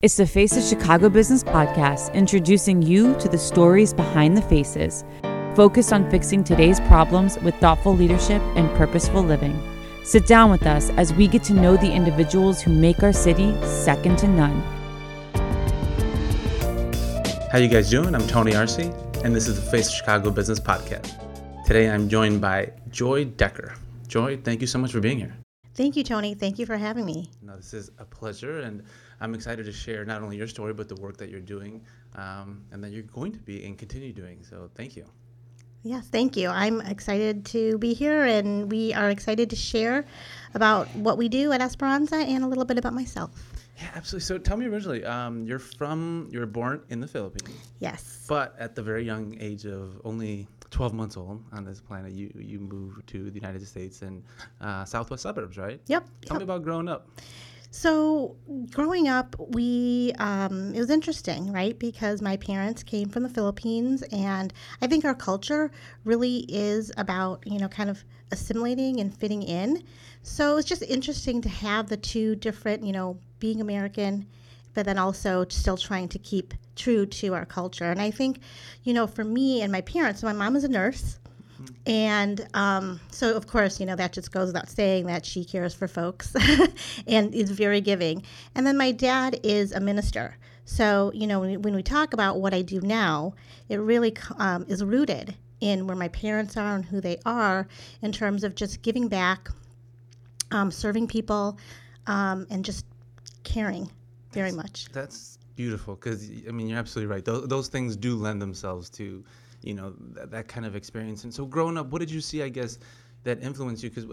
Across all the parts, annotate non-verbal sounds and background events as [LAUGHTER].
It's the Faces of Chicago Business Podcast, introducing you to the stories behind the faces, focused on fixing today's problems with thoughtful leadership and purposeful living. Sit down with us as we get to know the individuals who make our city second to none. How you guys doing? I'm Tony Arce, and this is the Face of Chicago Business Podcast. Today I'm joined by Joy Decker. Joy, thank you so much for being here. Thank you, Tony. Thank you for having me. No, this is a pleasure, and I'm excited to share not only your story, but the work that you're doing um, and that you're going to be and continue doing. So thank you. Yes, thank you. I'm excited to be here, and we are excited to share about what we do at Esperanza and a little bit about myself. Yeah, absolutely. So tell me originally, um, you're from, you were born in the Philippines. Yes. But at the very young age of only 12 months old on this planet, you you moved to the United States and uh, southwest suburbs, right? Yep. Tell yep. me about growing up. So, growing up, we um, it was interesting, right? Because my parents came from the Philippines, and I think our culture really is about you know kind of assimilating and fitting in. So it's just interesting to have the two different, you know, being American, but then also still trying to keep true to our culture. And I think, you know, for me and my parents, my mom is a nurse. And um, so, of course, you know, that just goes without saying that she cares for folks [LAUGHS] and is very giving. And then my dad is a minister. So, you know, when, when we talk about what I do now, it really um, is rooted in where my parents are and who they are in terms of just giving back, um, serving people, um, and just caring very that's, much. That's beautiful because, I mean, you're absolutely right. Those, those things do lend themselves to you know that, that kind of experience. And so, growing up, what did you see? I guess that influenced you because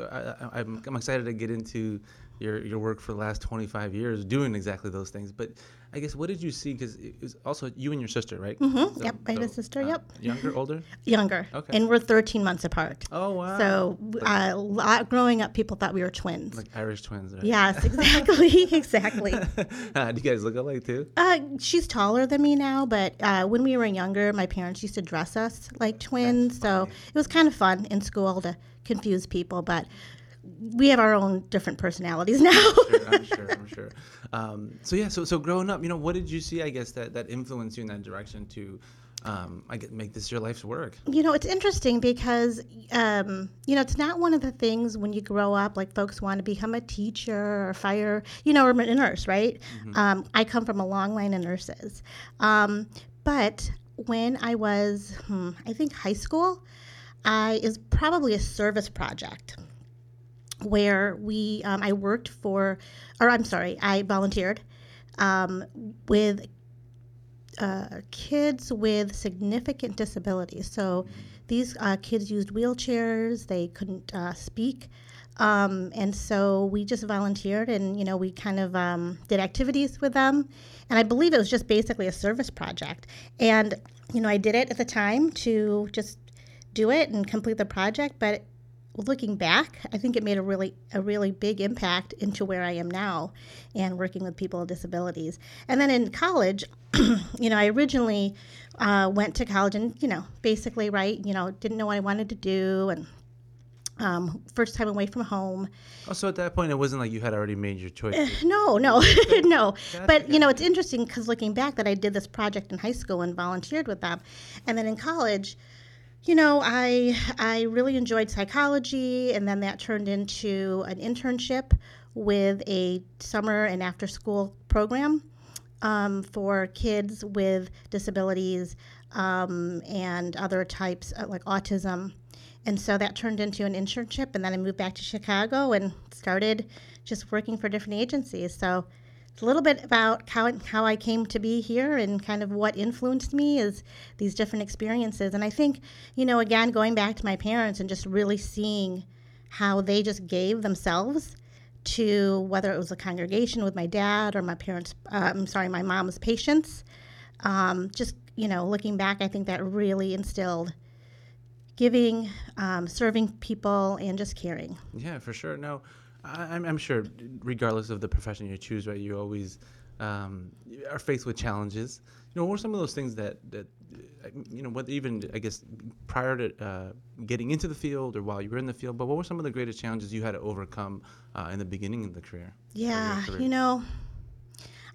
I'm, I'm excited to get into your your work for the last 25 years doing exactly those things. But I guess what did you see? Because it was also you and your sister, right? Mm-hmm. So, yep, I have a sister. Uh, yep. Younger, older? Younger. Okay. And we're 13 months apart. Oh wow. So uh, growing up, people thought we were twins. Like Irish twins, right? Yes, [LAUGHS] exactly, [LAUGHS] exactly. [LAUGHS] uh, do you guys look alike too? Uh, she's taller than me now, but uh, when we were younger, my parents used to dress us like twins, so it was kind of fun in school to confuse people, but we have our own different personalities [LAUGHS] now. sure, I'm sure. I'm sure. Um, so yeah, so so growing up, you know, what did you see? I guess that that influenced you in that direction to. Um, I get make this your life's work. You know, it's interesting because um, you know it's not one of the things when you grow up like folks want to become a teacher or fire, you know, or a nurse, right? Mm-hmm. Um, I come from a long line of nurses, um, but when I was, hmm, I think high school, I is probably a service project where we um, I worked for, or I'm sorry, I volunteered um, with uh, kids with significant disabilities. So these uh, kids used wheelchairs; they couldn't uh, speak. Um, and so we just volunteered and you know we kind of um, did activities with them and i believe it was just basically a service project and you know i did it at the time to just do it and complete the project but looking back, I think it made a really a really big impact into where I am now, and working with people with disabilities. And then in college, [CLEARS THROAT] you know, I originally uh, went to college and you know basically right, you know, didn't know what I wanted to do and. Um, first time away from home. Oh, so at that point, it wasn't like you had already made your choice. Uh, no, no, [LAUGHS] no. but you know, it's interesting because looking back, that I did this project in high school and volunteered with them, and then in college, you know, I I really enjoyed psychology, and then that turned into an internship with a summer and after school program um, for kids with disabilities um, and other types of, like autism. And so that turned into an internship, and then I moved back to Chicago and started just working for different agencies. So a little bit about how, how I came to be here and kind of what influenced me is these different experiences. And I think, you know, again, going back to my parents and just really seeing how they just gave themselves to whether it was a congregation with my dad or my parents, uh, I'm sorry, my mom's patients. Um, just, you know, looking back, I think that really instilled giving, um, serving people, and just caring. Yeah, for sure. No. I'm, I'm sure, regardless of the profession you choose, right, you always um, are faced with challenges. You know, what are some of those things that that you know, what even I guess prior to uh, getting into the field or while you were in the field, but what were some of the greatest challenges you had to overcome uh, in the beginning of the career? Yeah, career? you know,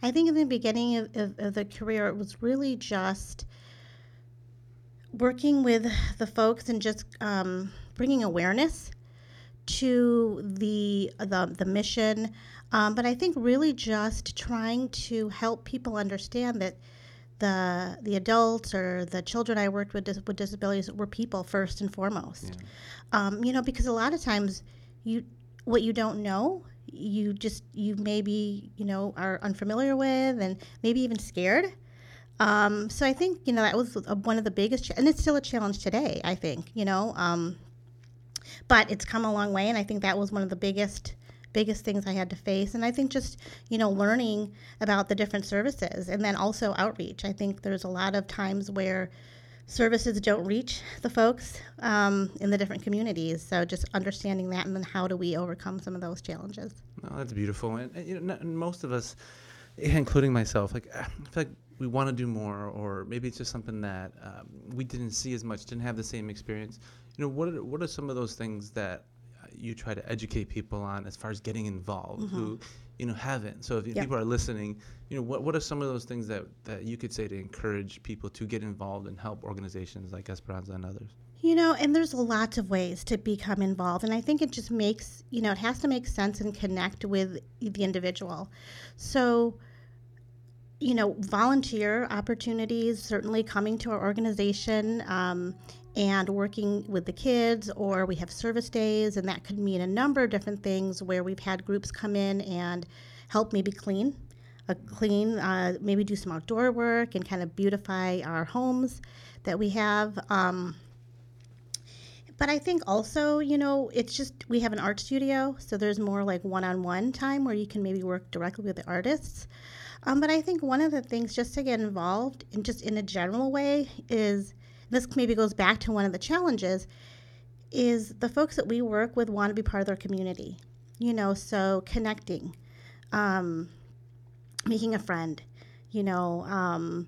I think in the beginning of, of, of the career, it was really just working with the folks and just um, bringing awareness to the the, the mission. Um, but I think really just trying to help people understand that the the adults or the children I worked with dis- with disabilities were people first and foremost. Yeah. Um, you know, because a lot of times you what you don't know, you just you maybe you know are unfamiliar with and maybe even scared. Um, so I think you know that was one of the biggest, ch- and it's still a challenge today. I think you know, um, but it's come a long way, and I think that was one of the biggest biggest things I had to face. And I think just you know learning about the different services, and then also outreach. I think there's a lot of times where services don't reach the folks um, in the different communities. So just understanding that, and then how do we overcome some of those challenges? No, that's beautiful, and, and you know, most of us, including myself, like I feel like we want to do more, or maybe it's just something that um, we didn't see as much, didn't have the same experience. You know, what are, what are some of those things that uh, you try to educate people on as far as getting involved who you know haven't so if people are listening you know what, what are some of those things that, that you could say to encourage people to get involved and help organizations like esperanza and others You know, and there's lots of ways to become involved, and I think it just makes you know it has to make sense and connect with the individual. So, you know, volunteer opportunities certainly coming to our organization um, and working with the kids, or we have service days, and that could mean a number of different things where we've had groups come in and help maybe clean. A clean, uh, maybe do some outdoor work and kind of beautify our homes that we have. Um, but I think also, you know, it's just we have an art studio, so there's more like one on one time where you can maybe work directly with the artists. Um, but I think one of the things just to get involved in just in a general way is this maybe goes back to one of the challenges is the folks that we work with want to be part of their community, you know, so connecting, um, making a friend, you know, um,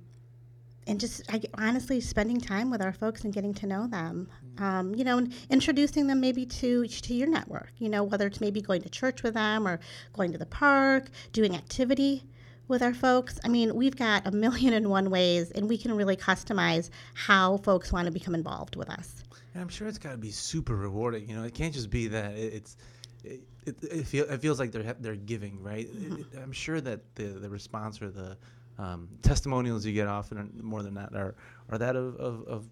and just I, honestly spending time with our folks and getting to know them um, you know and introducing them maybe to to your network you know whether it's maybe going to church with them or going to the park doing activity with our folks. I mean we've got a million and one ways and we can really customize how folks want to become involved with us. And i'm sure it's got to be super rewarding you know it can't just be that it, it's it, it, it, feel, it feels like they're they're giving right? It- i'm sure that the the response or the um, testimonials you get often are more than that are are that of, of, of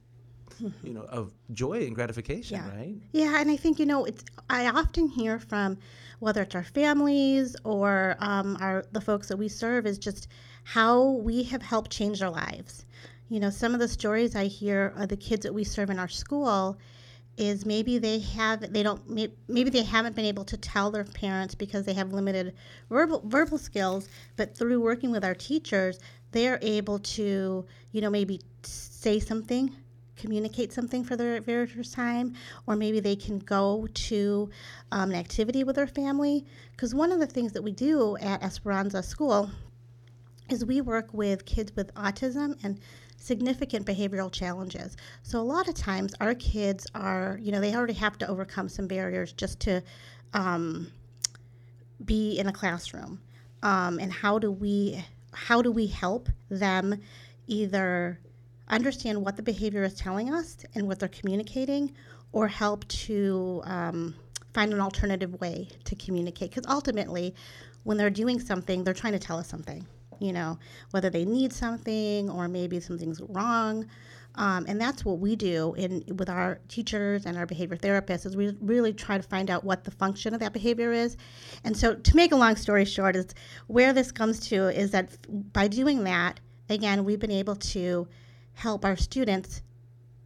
[LAUGHS] you know of joy and gratification Yeah. right Yeah, and I think you know it's. I often hear from whether it's our families or um, our the folks that we serve is just how we have helped change their lives. You know, some of the stories I hear of the kids that we serve in our school is maybe they have they don't maybe they haven't been able to tell their parents because they have limited verbal verbal skills but through working with our teachers they're able to you know maybe say something communicate something for the very first time or maybe they can go to um, an activity with their family because one of the things that we do at esperanza school is we work with kids with autism and significant behavioral challenges. So a lot of times our kids are, you know, they already have to overcome some barriers just to um, be in a classroom. Um, and how do we how do we help them either understand what the behavior is telling us and what they're communicating, or help to um, find an alternative way to communicate? Because ultimately, when they're doing something, they're trying to tell us something you know, whether they need something or maybe something's wrong. Um, and that's what we do in with our teachers and our behavior therapists is we really try to find out what the function of that behavior is. And so to make a long story short is where this comes to is that by doing that, again, we've been able to help our students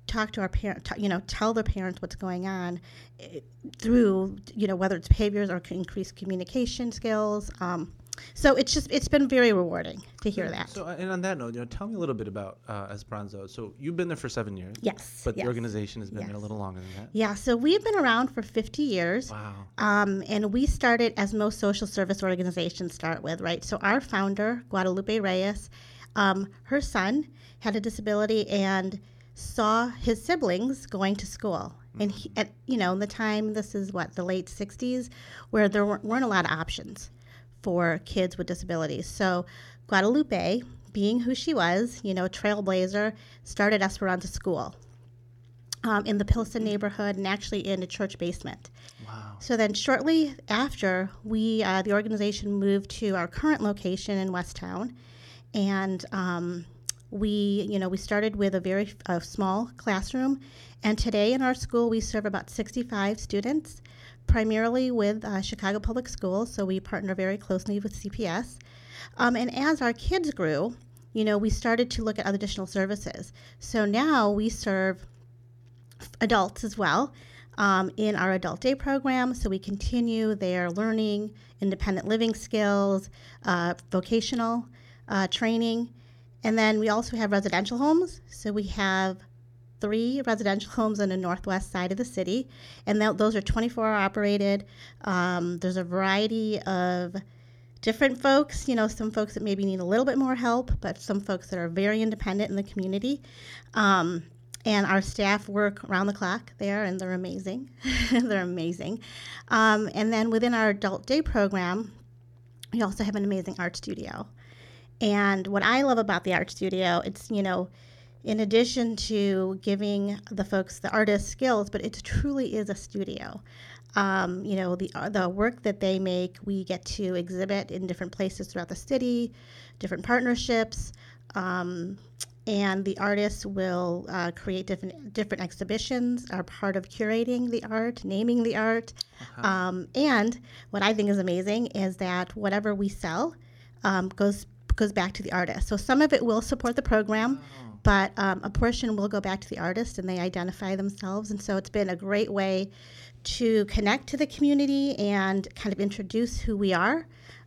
talk to our parents, you know, tell their parents what's going on eh, through, you know, whether it's behaviors or increased communication skills. Um, so it's just it's been very rewarding to hear that. so and on that note you know tell me a little bit about uh, esperanza so you've been there for seven years yes, but yes. the organization has been there a little longer than that Yeah, so we've been around for 50 years. wow Um, and we started as most social service organizations start with, right? So our founder, Guadalupe Reyes, um, her son had a disability and saw his siblings going to school. And he, at you know, in the time, this is what the late '60s, where there weren't, weren't a lot of options for kids with disabilities. So Guadalupe, being who she was, you know, trailblazer, started Esperanza School um, in the Pilsen neighborhood and actually in a church basement. Wow. So then, shortly after, we uh, the organization moved to our current location in Westtown, and um, we, you know, we started with a very uh, small classroom, and today in our school we serve about 65 students, primarily with uh, Chicago Public Schools. So we partner very closely with CPS, um, and as our kids grew, you know, we started to look at other additional services. So now we serve adults as well um, in our adult day program. So we continue their learning, independent living skills, uh, vocational uh, training. And then we also have residential homes. So we have three residential [LAUGHS] homes on the northwest side of the city, and th- those are 24 hour operated. Um, there's a variety of different folks, you know, some folks that maybe need a little bit more help, but some folks that are very independent in the community. Um, and our staff work around the clock there, and they're amazing. [LAUGHS] they're amazing. Um, and then within our adult day program, we also have an amazing art studio. And what I love about the art studio, it's, you know, in addition to giving the folks, the artists, skills, but it truly is a studio. Um, you know, the, the work that they make, we get to exhibit in different places throughout the city, different partnerships. Um, and the artists will uh, create different different exhibitions are part of curating the art naming the art uh-huh. um, and what i think is amazing is that whatever we sell um, goes goes back to the artist so some of it will support the program oh. but um, a portion will go back to the artist and they identify themselves and so it's been a great way to connect to the community and kind of introduce who we are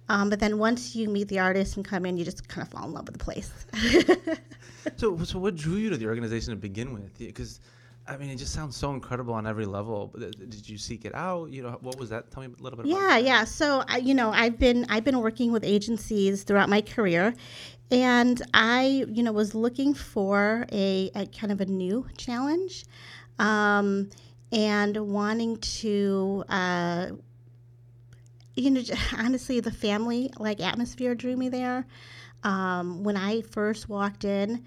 um, but then once you meet the artist and come in, you just kind of fall in love with the place. [LAUGHS] so, so what drew you to the organization to begin with? Because, I mean, it just sounds so incredible on every level. Did you seek it out? You know, what was that? Tell me a little bit. About that. Yeah, yeah. So, I, you know, I've been I've been working with agencies throughout my career, and I, you know, was looking for a, a kind of a new challenge. Um, and wanting to uh, you know, [LAUGHS] honestly, the family like atmosphere drew me there. Um, when I first walked in,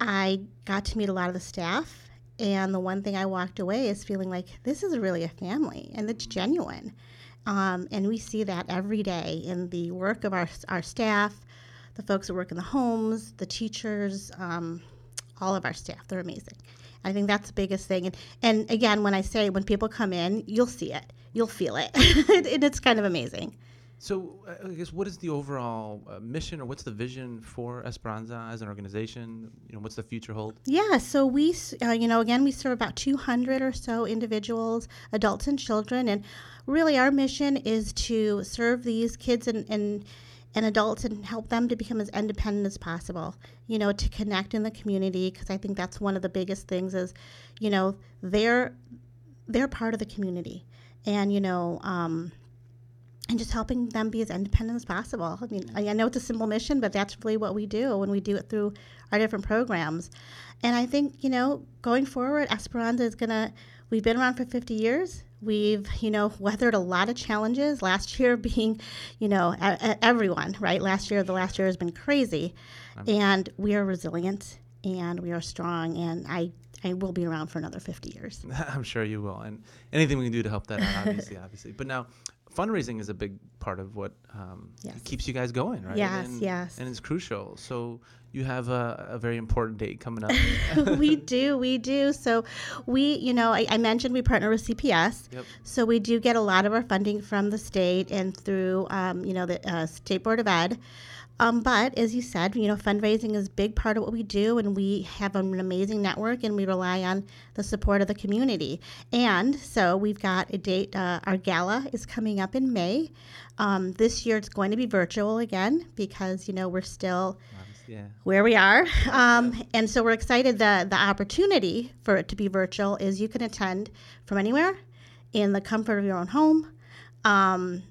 I got to meet a lot of the staff, and the one thing I walked away is feeling like this is really a family and it's genuine. Um, and we see that every day in the work of our, our staff, the folks who work in the homes, the teachers, um, all of our staff. They're amazing. I think that's the biggest thing. And, and again, when I say when people come in, you'll see it, you'll feel it, [LAUGHS] and it's kind of amazing. So, uh, I guess what is the overall uh, mission, or what's the vision for Esperanza as an organization? You know, what's the future hold? Yeah, so we, uh, you know, again, we serve about 200 or so individuals, adults and children, and really our mission is to serve these kids and, and and adults and help them to become as independent as possible you know to connect in the community because i think that's one of the biggest things is you know they're they're part of the community and you know um, and just helping them be as independent as possible i mean I, know it's a simple mission but that's really what we do when we do it through our different programs and i think you know going forward esperanza is going to we've been around for 50 years We've, you know, weathered a lot of challenges. Last year [LAUGHS] being, you know, a, a, everyone, right? Last year, the last year has been crazy, and we are resilient and we are strong. And I, I will be around for another 50 years. [LAUGHS] I'm sure you will. And anything we can do to help that out, obviously, [LAUGHS] obviously. But now, fundraising is a big part of what um, yes. keeps you guys going, right? Yes, and, yes. And it's crucial. So you have a, a very important date coming up. [LAUGHS] we do, we do. So we, you know, I, I, mentioned we partner with CPS. Yep. So we do get a lot of our funding from the state and through, um, you know, the uh, State Board of Ed. Um, but as you said, you know, fundraising is a big part of what we do, and we have an amazing network, and we rely on the support of the community. And so we've got a date. Uh, our gala is coming up in May. Um, this year it's going to be virtual again because you know we're still. Yeah. where we are. Um, and so we're excited that the opportunity for it to be virtual is you can attend from anywhere in the comfort of your own home. Um,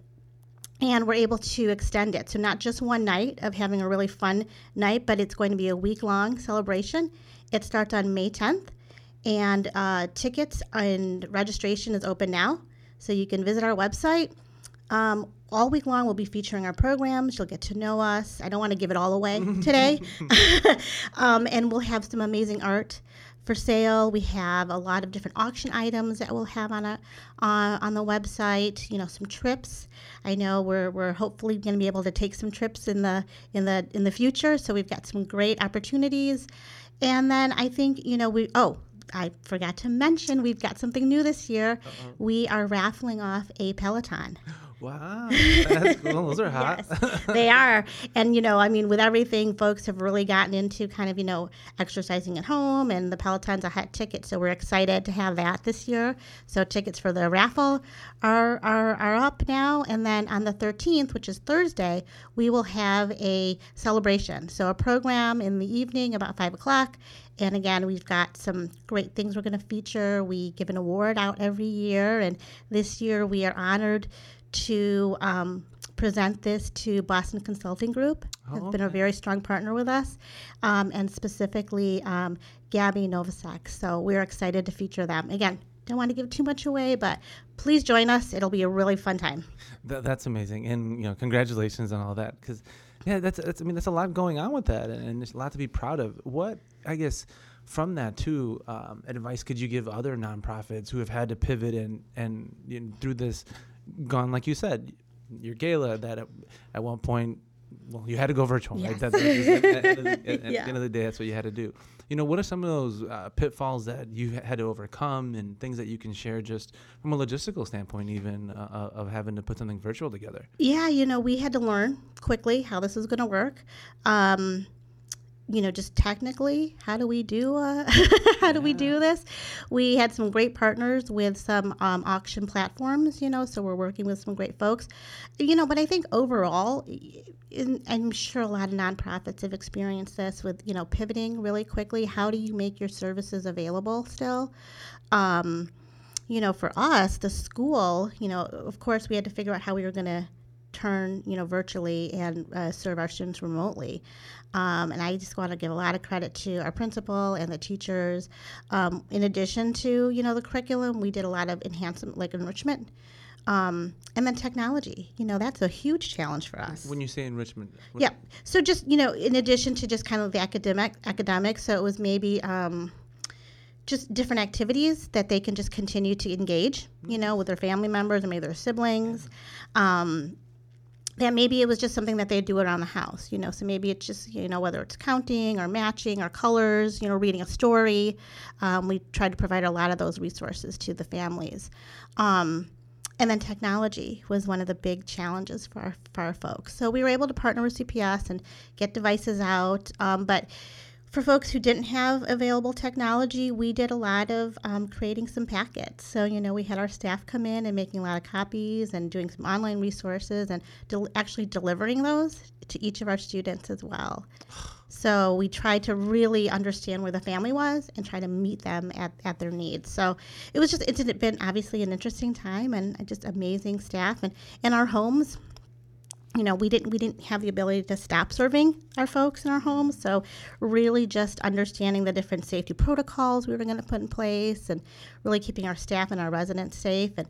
and we're able to extend it. So, not just one night of having a really fun night, but it's going to be a week long celebration. It starts on May 10th, and uh, tickets and registration is open now. So, you can visit our website. Um, all week long, we'll be featuring our programs. You'll get to know us. I don't want to give it all away [LAUGHS] today. [LAUGHS] um, and we'll have some amazing art for sale. We have a lot of different auction items that we'll have on a uh, on the website. You know, some trips. I know we're, we're hopefully going to be able to take some trips in the in the in the future. So we've got some great opportunities. And then I think you know we oh I forgot to mention we've got something new this year. Uh-oh. We are raffling off a Peloton. [LAUGHS] Wow. Those are hot. yes, they are. And, you know, I mean, with everything, folks have really gotten into kind of, you know, exercising at home, and the Peloton's a hot ticket. So we're excited to have that this year. So tickets for the raffle are, are, are up now. And then on the 13th, which is Thursday, we will have a celebration. So a program in the evening about 5 o'clock. And again, we've got some great things we're going to feature. We give an award out every year. And this year we are honored to um, present this to Boston Consulting Group. Oh, has okay. been a very strong partner with us, um, and specifically um, Gabby Novosek. So we're excited to feature them. Again, don't want to give too much away, but please join us. It'll be a really fun time. That, that's amazing, and you know, congratulations on all that. Because yeah, that's, that's I mean, that's a lot going on with that, and, and there's a lot to be proud of. What I guess from that too, um, advice could you give other nonprofits who have had to pivot and and you know, through this gone, like you said, your gala that at, at one point, well, you had to go virtual, yes. right? That's, at, at, at, at yeah. the end of the day, that's what you had to do. You know, what are some of those uh, pitfalls that you had to overcome and things that you can share just from a logistical standpoint, even uh, uh of having to put something virtual together? Yeah, you know, we had to learn quickly how this is going to work. Um, you know, just technically, how do we do uh, [LAUGHS] how yeah. do we do this? We had some great partners with some um, auction platforms, you know, so we're working with some great folks, you know. But I think overall, in, I'm sure a lot of nonprofits have experienced this with you know pivoting really quickly. How do you make your services available still? Um, you know, for us, the school, you know, of course, we had to figure out how we were going to turn, you know, virtually and uh, serve our students remotely. Um, and I just want to give a lot of credit to our principal and the teachers. Um, in addition to, you know, the curriculum, we did a lot of enhancement, like enrichment. Um, and then technology, you know, that's a huge challenge for us. When you say enrichment, yeah. So just you know, in addition to just kind of the academic academics, so it was maybe um, just different activities that they can just continue to engage, you know, with their family members and maybe their siblings. Um, that maybe it was just something that they do around the house, you know. So maybe it's just, you know, whether it's counting or matching or colors, you know, reading a story. Um, we tried to provide a lot of those resources to the families. Um, and then technology was one of the big challenges for our, for our folks. So we were able to partner with CPS and get devices out. Um, but for folks who didn't have available technology, we did a lot of um, creating some packets. So, you know, we had our staff come in and making a lot of copies and doing some online resources and del- actually delivering those to each of our students as well. So, we tried to really understand where the family was and try to meet them at, at their needs. So, it was just, it's been obviously an interesting time and just amazing staff. And in our homes, you know we didn't we didn't have the ability to stop serving our folks in our homes so really just understanding the different safety protocols we were going to put in place and really keeping our staff and our residents safe and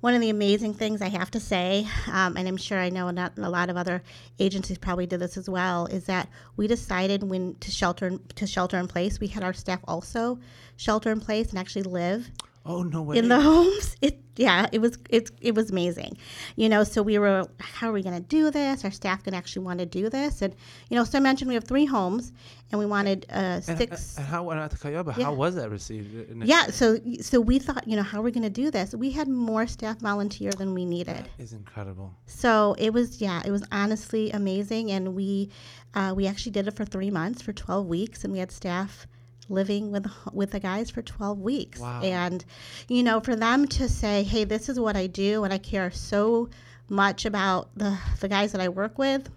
one of the amazing things I have to say, um, and I'm sure I know not a lot of other agencies probably did this as well, is that we decided when to shelter to shelter in place. We had our staff also shelter in place and actually live Oh no way! In the [LAUGHS] homes, it yeah, it was it it was amazing, you know. So we were, how are we going to do this? Our staff going to actually want to do this, and you know, so I mentioned we have three homes, and we wanted uh, six. And, and how not to cut you off, but yeah. how was that received? Yeah, so so we thought, you know, how are we going to do this? We had more staff volunteer than we needed. That is incredible. So it was yeah, it was honestly amazing, and we uh, we actually did it for three months, for twelve weeks, and we had staff living with with the guys for 12 weeks wow. and you know for them to say hey this is what i do and i care so much about the the guys that i work with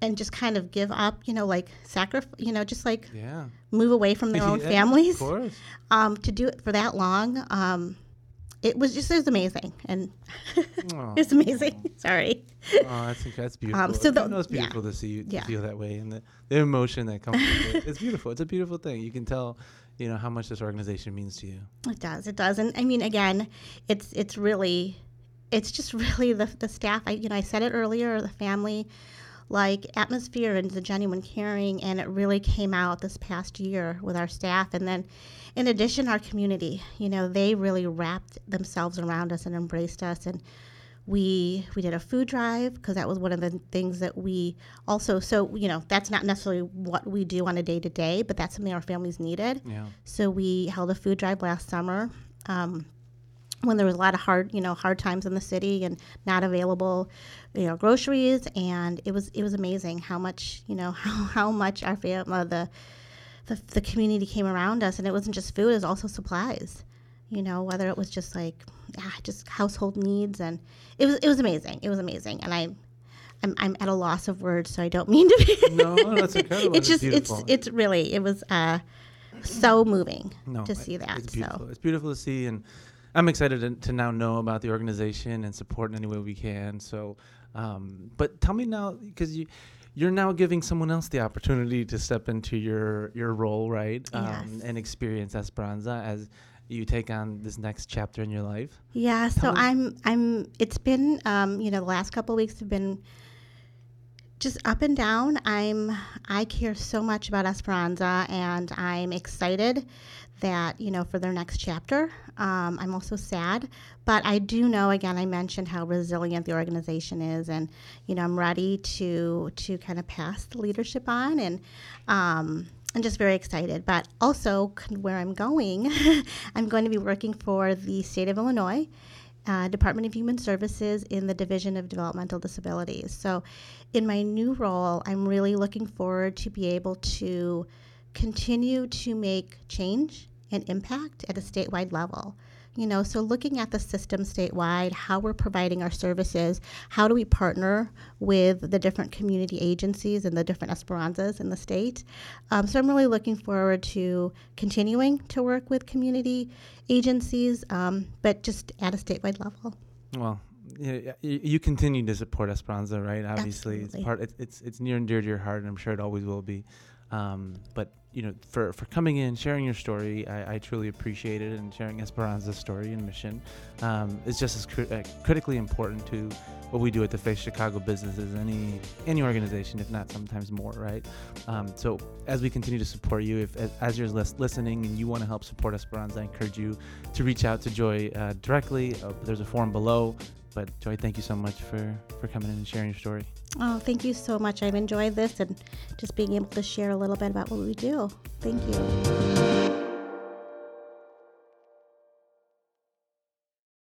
and just kind of give up you know like sacrifice you know just like yeah. move away from their [LAUGHS] own families um, to do it for that long um, it was just it was amazing. And [LAUGHS] it's amazing. [LAUGHS] Sorry. Oh that's that's beautiful. Um, so the, know it's beautiful yeah. to see you to yeah. feel that way and the, the emotion that comes with it. It's beautiful. It's a beautiful thing. You can tell you know how much this organization means to you. It does. It does. And i mean again it's it's really it's just really the, the staff. I you know I said it earlier. The family like atmosphere and the genuine caring and it really came out this past year with our staff. And then in addition our community you know they really wrapped themselves around us and embraced us. And we we did a food drive because that was one of the things that we also so you know that's not necessarily what we do on a day to day but that's something our families needed. Yeah. so we held a food drive last summer um, when there was a lot of hard, you know, hard times in the city and not available, you know, groceries, and it was it was amazing how much, you know, [LAUGHS] how, how much our fam- uh, the, the the community came around us, and it wasn't just food; it was also supplies. You know, whether it was just like ah, just household needs, and it was it was amazing. It was amazing, and I. I'm, I'm at a loss of words, so I don't [LAUGHS] mean to be. No, that's incredible. it's It's just it's beautiful. it's really it was uh, so moving no, to see that. It's so beautiful. It's beautiful to see, and I'm excited to, to now know about the organization and support in any way we can. So, um, but tell me now, because you you're now giving someone else the opportunity to step into your your role, right? Um, Yes. and experience Esperanza as you take on this next chapter in your life. Yeah, so me- I'm I'm it's been um, you know, the last couple of weeks have been just up and down. I'm I care so much about Esperanza and I'm excited that, you know, for their next chapter. Um, I'm also sad, but I do know again I mentioned how resilient the organization is and you know, I'm ready to to kind of pass the leadership on and um I'm just very excited, but also where I'm going, [LAUGHS] I'm going to be working for the state of Illinois, uh, Department of Human Services in the Division of Developmental Disabilities. So, in my new role, I'm really looking forward to be able to continue to make change and impact at a statewide level. You know, so looking at the system statewide, how we're providing our services, how do we partner with the different community agencies and the different Esperanzas in the state. Um, so I'm really looking forward to continuing to work with community agencies, um, but just at a statewide level. Well, you, you continue to support Esperanza, right? Obviously, Absolutely. it's part. It's it's near and dear to your heart, and I'm sure it always will be. Um, but you know, for for coming in, sharing your story, I, I truly appreciate it, and sharing Esperanza's story and mission um, is just as uh, critically important to what we do at the Face Chicago Business as any any organization, if not sometimes more, right? Um, so as we continue to support you, if as, as you're lis- listening and you want to help support Esperanza, I encourage you to reach out to Joy uh, directly. Uh, there's a form below. But Joy, thank you so much for for coming in and sharing your story. Oh, thank you so much. I've enjoyed this and just being able to share a little bit about what we do. Thank you.